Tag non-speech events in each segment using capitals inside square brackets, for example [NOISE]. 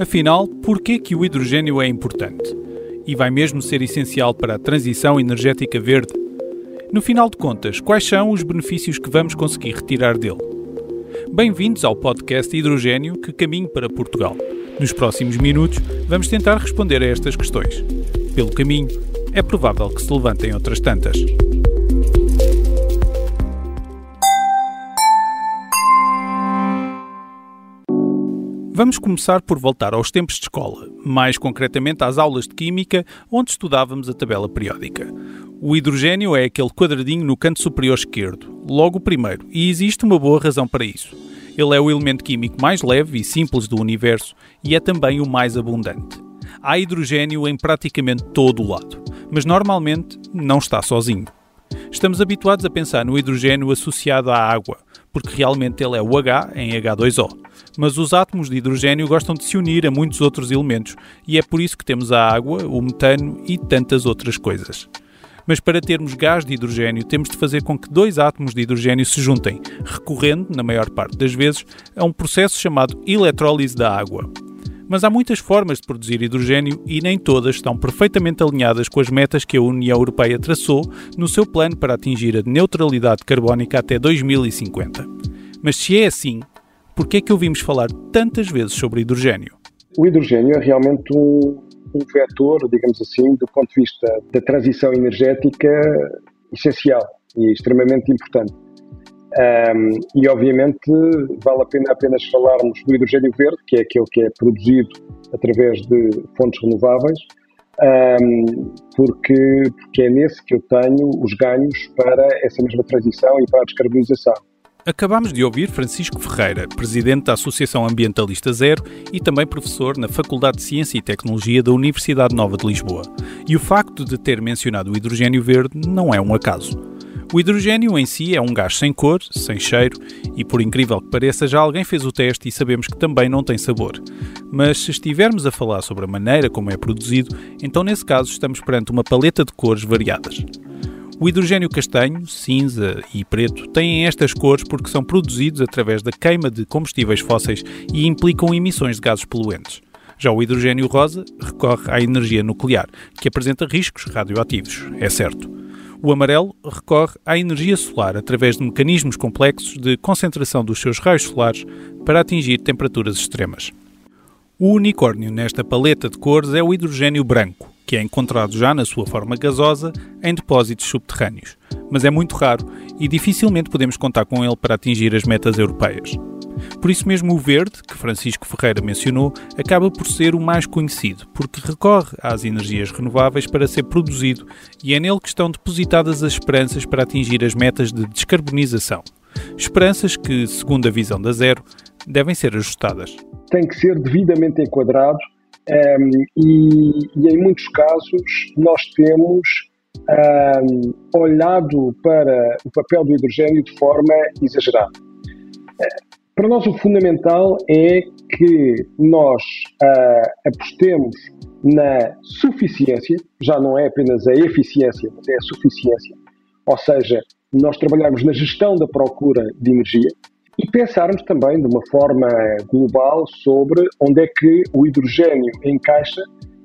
Afinal, por que que o hidrogênio é importante? E vai mesmo ser essencial para a transição energética verde? No final de contas, quais são os benefícios que vamos conseguir retirar dele? Bem-vindos ao podcast Hidrogênio que caminho para Portugal. Nos próximos minutos, vamos tentar responder a estas questões. Pelo caminho, é provável que se levantem outras tantas. Vamos começar por voltar aos tempos de escola, mais concretamente às aulas de Química, onde estudávamos a tabela periódica. O hidrogênio é aquele quadradinho no canto superior esquerdo, logo o primeiro, e existe uma boa razão para isso. Ele é o elemento químico mais leve e simples do universo e é também o mais abundante. Há hidrogênio em praticamente todo o lado, mas normalmente não está sozinho. Estamos habituados a pensar no hidrogênio associado à água, porque realmente ele é o H em H2O. Mas os átomos de hidrogênio gostam de se unir a muitos outros elementos, e é por isso que temos a água, o metano e tantas outras coisas. Mas para termos gás de hidrogênio, temos de fazer com que dois átomos de hidrogênio se juntem, recorrendo, na maior parte das vezes, a um processo chamado eletrólise da água. Mas há muitas formas de produzir hidrogênio e nem todas estão perfeitamente alinhadas com as metas que a União Europeia traçou no seu plano para atingir a neutralidade carbónica até 2050. Mas se é assim, por que é que ouvimos falar tantas vezes sobre hidrogênio? O hidrogênio é realmente um, um vetor, digamos assim, do ponto de vista da transição energética essencial e extremamente importante. Um, e obviamente vale a pena apenas falarmos do hidrogênio verde, que é aquele que é produzido através de fontes renováveis, um, porque, porque é nesse que eu tenho os ganhos para essa mesma transição e para a descarbonização. Acabamos de ouvir Francisco Ferreira, presidente da Associação Ambientalista Zero e também professor na Faculdade de Ciência e Tecnologia da Universidade Nova de Lisboa. E o facto de ter mencionado o hidrogênio verde não é um acaso. O hidrogênio em si é um gás sem cor, sem cheiro e, por incrível que pareça, já alguém fez o teste e sabemos que também não tem sabor. Mas se estivermos a falar sobre a maneira como é produzido, então nesse caso estamos perante uma paleta de cores variadas. O hidrogênio castanho, cinza e preto têm estas cores porque são produzidos através da queima de combustíveis fósseis e implicam emissões de gases poluentes. Já o hidrogênio rosa recorre à energia nuclear, que apresenta riscos radioativos, é certo. O amarelo recorre à energia solar através de mecanismos complexos de concentração dos seus raios solares para atingir temperaturas extremas. O unicórnio nesta paleta de cores é o hidrogênio branco, que é encontrado já na sua forma gasosa em depósitos subterrâneos, mas é muito raro e dificilmente podemos contar com ele para atingir as metas europeias. Por isso mesmo o verde, que Francisco Ferreira mencionou, acaba por ser o mais conhecido, porque recorre às energias renováveis para ser produzido e é nele que estão depositadas as esperanças para atingir as metas de descarbonização. Esperanças que, segundo a visão da Zero, devem ser ajustadas. Tem que ser devidamente enquadrado um, ehm, e, e, em muitos casos nós temos um, ehm, olhado para o papel do hidrogênio de forma exagerada. Para nós, o fundamental é que nós uh, apostemos na suficiência, já não é apenas a eficiência, mas é a suficiência, ou seja, nós trabalharmos na gestão da procura de energia e pensarmos também de uma forma global sobre onde é que o hidrogênio encaixa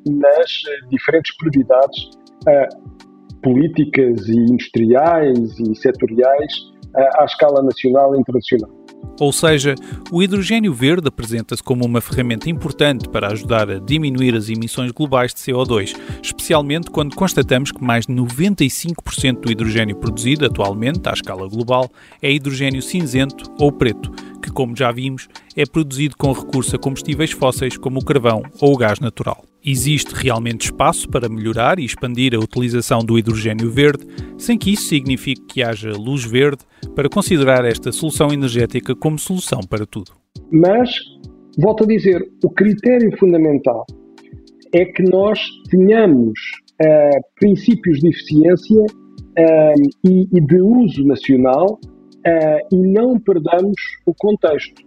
nas diferentes prioridades uh, políticas e industriais e setoriais uh, à escala nacional e internacional. Ou seja, o hidrogênio verde apresenta-se como uma ferramenta importante para ajudar a diminuir as emissões globais de CO2, especialmente quando constatamos que mais de 95% do hidrogênio produzido atualmente, à escala global, é hidrogênio cinzento ou preto, que, como já vimos, é produzido com recurso a combustíveis fósseis como o carvão ou o gás natural. Existe realmente espaço para melhorar e expandir a utilização do hidrogênio verde, sem que isso signifique que haja luz verde para considerar esta solução energética como solução para tudo. Mas, volto a dizer, o critério fundamental é que nós tenhamos uh, princípios de eficiência uh, e, e, de uso nacional uh, e não perdamos o contexto.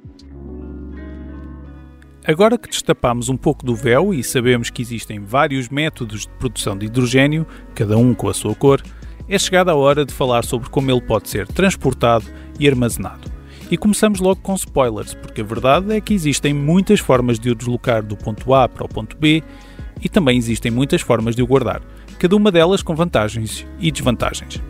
Agora que destapamos um pouco do véu e sabemos que existem vários métodos de produção de hidrogênio, cada um com a sua cor, é chegada a hora de falar sobre como ele pode ser transportado e armazenado. E começamos logo com spoilers, porque a verdade é que existem muitas formas de o deslocar do ponto A para o ponto B e também existem muitas formas de o guardar, cada uma delas com vantagens e desvantagens.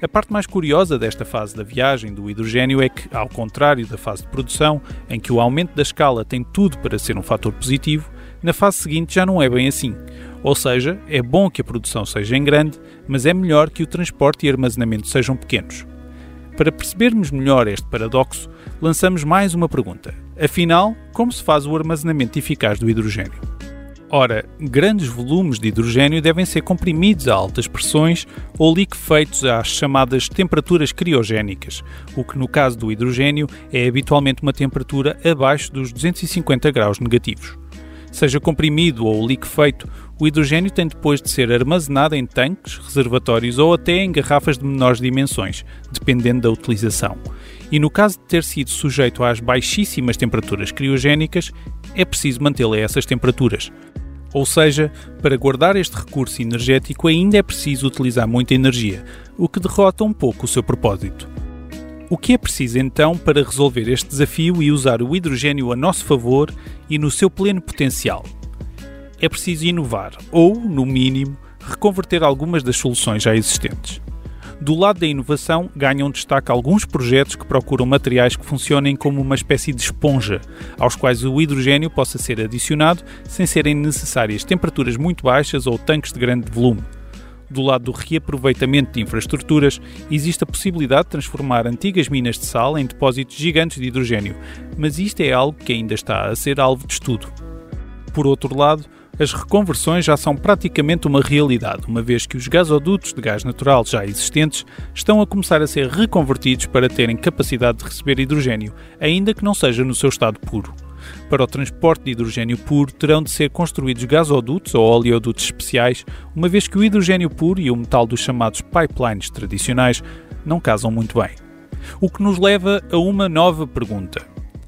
A parte mais curiosa desta fase da viagem do hidrogênio é que, ao contrário da fase de produção, em que o aumento da escala tem tudo para ser um fator positivo, na fase seguinte já não é bem assim. Ou seja, é bom que a produção seja em grande, mas é melhor que o transporte e armazenamento sejam pequenos. Para percebermos melhor este paradoxo, lançamos mais uma pergunta. Afinal, como se faz o armazenamento eficaz do hidrogênio? Ora, grandes volumes de hidrogênio devem ser comprimidos a altas pressões ou liquefeitos às chamadas temperaturas criogénicas, o que no caso do hidrogênio é habitualmente uma temperatura abaixo dos 250 graus negativos. Seja comprimido ou liquefeito, o hidrogênio tem depois de ser armazenado em tanques, reservatórios ou até em garrafas de menores dimensões, dependendo da utilização. E no caso de ter sido sujeito às baixíssimas temperaturas criogénicas, é preciso mantê-lo a essas temperaturas. Ou seja, para guardar este recurso energético ainda é preciso utilizar muita energia, o que derrota um pouco o seu propósito. O que é preciso então para resolver este desafio e usar o hidrogênio a nosso favor e no seu pleno potencial? É preciso inovar, ou, no mínimo, reconverter algumas das soluções já existentes. Do lado da inovação, ganham destaque alguns projetos que procuram materiais que funcionem como uma espécie de esponja, aos quais o hidrogênio possa ser adicionado sem serem necessárias temperaturas muito baixas ou tanques de grande volume do lado do reaproveitamento de infraestruturas, existe a possibilidade de transformar antigas minas de sal em depósitos gigantes de hidrogênio, mas isto é algo que ainda está a ser alvo de estudo. Por outro lado, as reconversões já são praticamente uma realidade, uma vez que os gasodutos de gás natural já existentes estão a começar a ser reconvertidos para terem capacidade de receber hidrogênio, ainda que não seja no seu estado puro. Para o transporte de hidrogênio puro, terão de ser construídos gasodutos ou oleodutos especiais, uma vez que o hidrogênio puro e o metal dos chamados pipelines tradicionais não casam muito bem. O que nos leva a uma nova pergunta: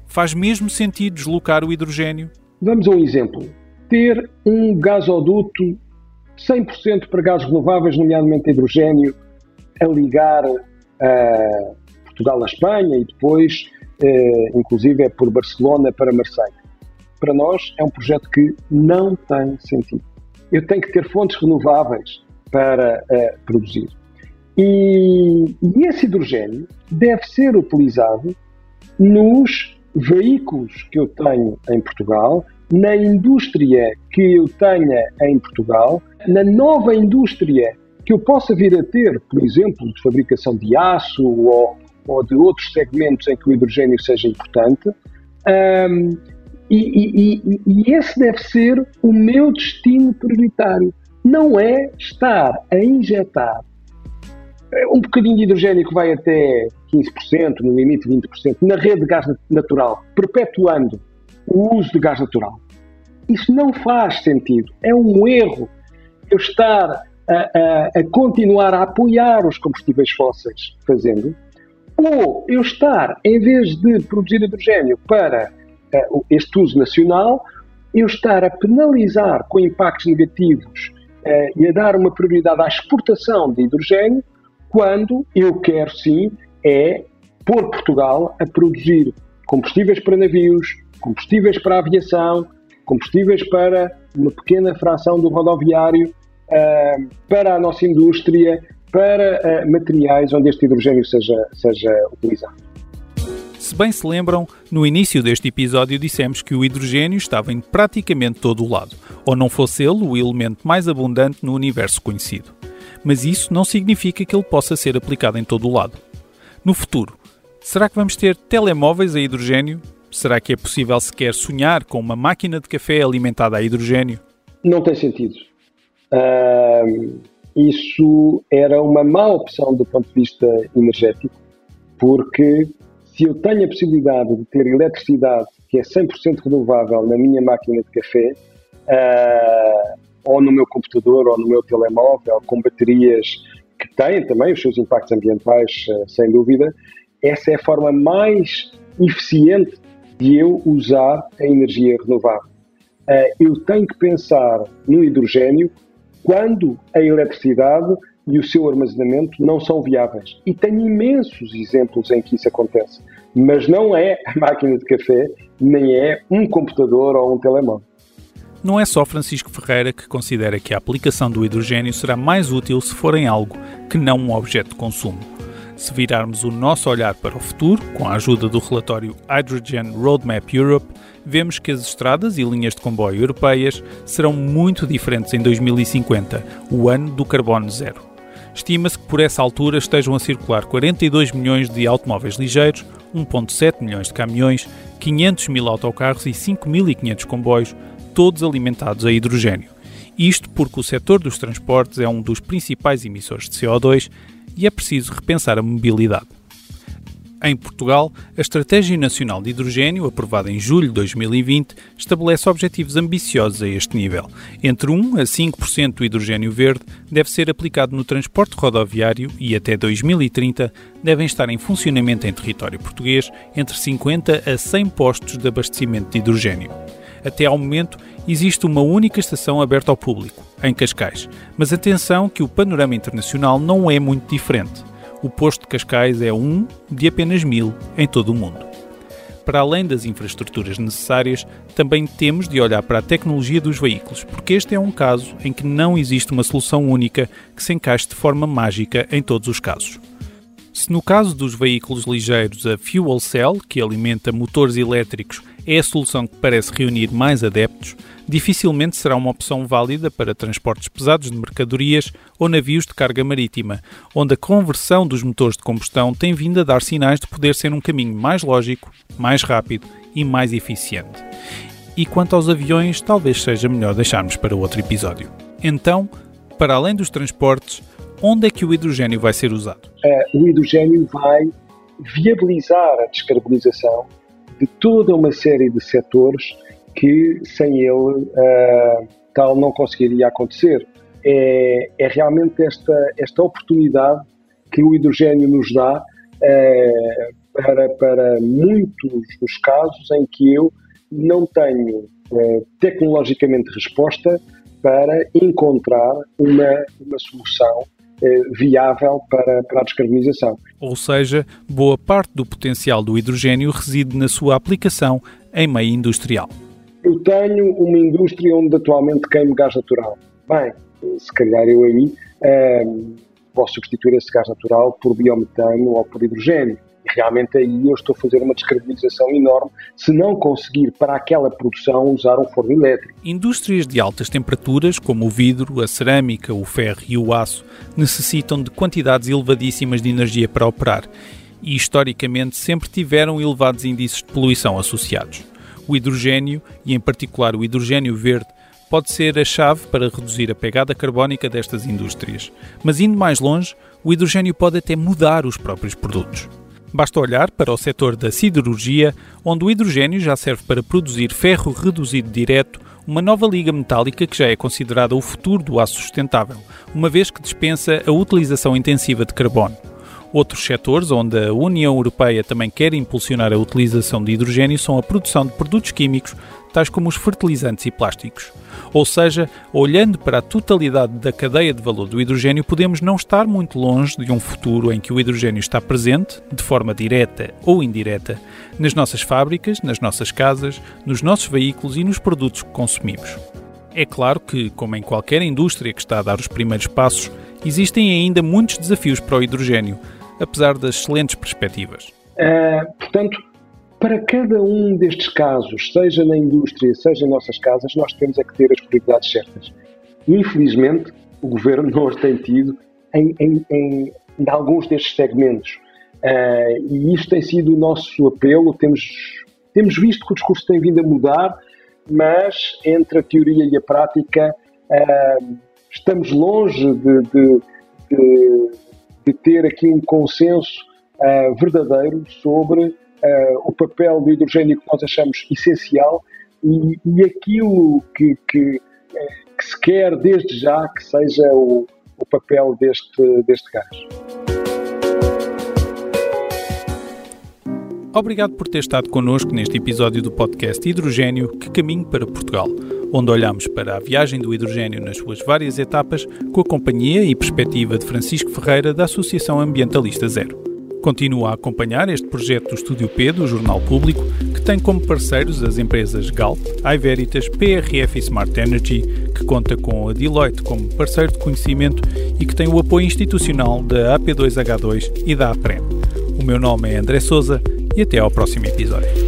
faz mesmo sentido deslocar o hidrogênio? Vamos a um exemplo. Ter um gasoduto 100% para gases renováveis, nomeadamente hidrogênio, a ligar uh, Portugal à Espanha e depois eh, inclusive é por Barcelona para Marseille. Para nós é um projeto que não tem sentido. Eu tenho que ter fontes renováveis para eh, produzir. E, e esse hidrogênio deve ser utilizado nos veículos que eu tenho em Portugal, na indústria que eu tenha em Portugal, na nova indústria que eu possa vir a ter, por exemplo, de fabricação de aço ou ou de outros segmentos em que o hidrogênio seja importante. Um, e, e, e, esse deve ser o meu destino prioritário. Não é estar a injetar um bocadinho de hidrogênio que vai até 15%, no limite 20%, na rede de gás natural, perpetuando o uso de gás natural. Isso não faz sentido. É um erro eu estar a, a, a continuar a apoiar os combustíveis fósseis fazendo ou eu estar, em vez de produzir hidrogênio para uh, este uso nacional, eu estar a penalizar com impactos negativos uh, e a dar uma prioridade à exportação de hidrogênio, quando eu quero sim é pôr Portugal a produzir combustíveis para navios, combustíveis para a aviação, combustíveis para uma pequena fração do rodoviário, uh, para a nossa indústria, para uh, materiais onde este hidrogênio seja, seja utilizado. Se bem se lembram, no início deste episódio dissemos que o hidrogênio estava em praticamente todo o lado, ou não fosse ele o elemento mais abundante no universo conhecido. Mas isso não significa que ele possa ser aplicado em todo o lado. No futuro, será que vamos ter telemóveis a hidrogênio? Será que é possível sequer sonhar com uma máquina de café alimentada a hidrogênio? Não tem sentido. Uh, isso era uma má opção do ponto de vista energético, porque se eu tenho a possibilidade de ter eletricidade que é 100% renovável na minha máquina de café, uh, ou no meu computador, ou no meu telemóvel, com baterias que têm também os seus impactos ambientais, uh, sem dúvida, essa é a forma mais eficiente de eu usar a energia renovável. Uh, eu tenho que pensar no hidrogênio quando a eletricidade e o seu armazenamento não são viáveis. E tenho imensos exemplos em que isso acontece. mas não é a máquina de café, nem é um computador ou um telemóvel. Não é só Francisco Ferreira que considera que a aplicação do hidrogênio será mais útil se for em algo que não um objeto de consumo. Se virarmos o nosso olhar para o futuro, com a ajuda do relatório Hydrogen Roadmap Europe, vemos que as estradas e linhas de comboio europeias serão muito diferentes em 2050, o ano do carbono zero. Estima-se que por essa altura estejam a circular 42 milhões de automóveis ligeiros, 1,7 milhões de caminhões, 500 mil autocarros e 5.500 comboios, todos alimentados a hidrogênio. Isto porque o setor dos transportes é um dos principais emissores de CO2 e é preciso repensar a mobilidade. Em Portugal, a Estratégia Nacional de Hidrogênio, aprovada em julho de 2020, estabelece objetivos ambiciosos a este nível. Entre 1 a 5% do hidrogênio verde deve ser aplicado no transporte rodoviário e até 2030 devem estar em funcionamento em território português entre 50 a 100 postos de abastecimento de hidrogênio. Até ao momento, existe uma única estação aberta ao público, em Cascais. Mas atenção que o panorama internacional não é muito diferente. O posto de Cascais é um de apenas mil em todo o mundo. Para além das infraestruturas necessárias, também temos de olhar para a tecnologia dos veículos, porque este é um caso em que não existe uma solução única que se encaixe de forma mágica em todos os casos. Se no caso dos veículos ligeiros a fuel cell, que alimenta motores elétricos, é a solução que parece reunir mais adeptos, dificilmente será uma opção válida para transportes pesados de mercadorias ou navios de carga marítima, onde a conversão dos motores de combustão tem vindo a dar sinais de poder ser um caminho mais lógico, mais rápido e mais eficiente. E quanto aos aviões, talvez seja melhor deixarmos para outro episódio. Então, para além dos transportes, onde é que o hidrogênio vai ser usado? Uh, o hidrogênio vai viabilizar a descarbonização de toda uma série de setores que sem ele uh, tal não conseguiria acontecer. É, é, realmente esta, esta oportunidade que o hidrogênio nos dá uh, para, para muitos dos casos em que eu não tenho uh, tecnologicamente resposta para encontrar uma, uma solução viável para, para a descarbonização. Ou seja, boa parte do potencial do hidrogênio reside na sua aplicação em meio industrial. Eu tenho uma indústria onde atualmente queimo gás natural. Bem, se calhar eu aí ehm, posso substituir esse gás natural por biometano ou por hidrogênio. Realmente aí eu estou a fazer uma descarbonização enorme se não conseguir para aquela produção usar um forno elétrico. Indústrias de altas temperaturas, como o vidro, a cerâmica, o ferro e o aço, necessitam de quantidades elevadíssimas de energia para operar e historicamente sempre tiveram elevados índices de poluição associados. O hidrogênio, e em particular o hidrogênio verde, pode ser a chave para reduzir a pegada carbónica destas indústrias. Mas indo mais longe, o hidrogênio pode até mudar os próprios produtos. Basta olhar para o setor da siderurgia, onde o hidrogênio já serve para produzir ferro reduzido direto, uma nova liga metálica que já é considerada o futuro do aço sustentável, uma vez que dispensa a utilização intensiva de carbono. Outros setores onde a União Europeia também quer impulsionar a utilização de hidrogênio são a produção de produtos químicos, tais como os fertilizantes e plásticos. Ou seja, olhando para a totalidade da cadeia de valor do hidrogênio, podemos não estar muito longe de um futuro em que o hidrogênio está presente, de forma direta ou indireta, nas nossas fábricas, nas nossas casas, nos nossos veículos e nos produtos que consumimos. É claro que, como em qualquer indústria que está a dar os primeiros passos, existem ainda muitos desafios para o hidrogênio, apesar das excelentes perspectivas. Uh, portanto, para cada um destes casos, seja na indústria, seja em nossas casas, nós temos é que ter as prioridades certas. Infelizmente, o governo [LAUGHS] não as tem tido em, em, em, em alguns destes segmentos. Uh, e isto tem sido o nosso apelo. Temos, temos visto que o discurso tem vindo a mudar, mas entre a teoria e a prática uh, estamos longe de, de, de de ter aqui um consenso uh, verdadeiro sobre uh, o papel do hidrogênio que nós achamos essencial e, e aquilo que, que, eh, que, se quer desde já que seja o, o papel deste, deste gás. Obrigado por ter estado connosco neste episódio do podcast Hidrogênio Que Caminho para Portugal onde olhamos para a viagem do hidrogênio nas suas várias etapas com a companhia e perspectiva de Francisco Ferreira da Associação Ambientalista Zero. Continua a acompanhar este projeto do Estúdio P do Jornal Público, que tem como parceiros as empresas Galp, iVeritas, PRF e Smart Energy, que conta com a Deloitte como parceiro de conhecimento e que tem o apoio institucional da AP2H2 e da APREM. O meu nome é André Souza e até ao próximo episódio.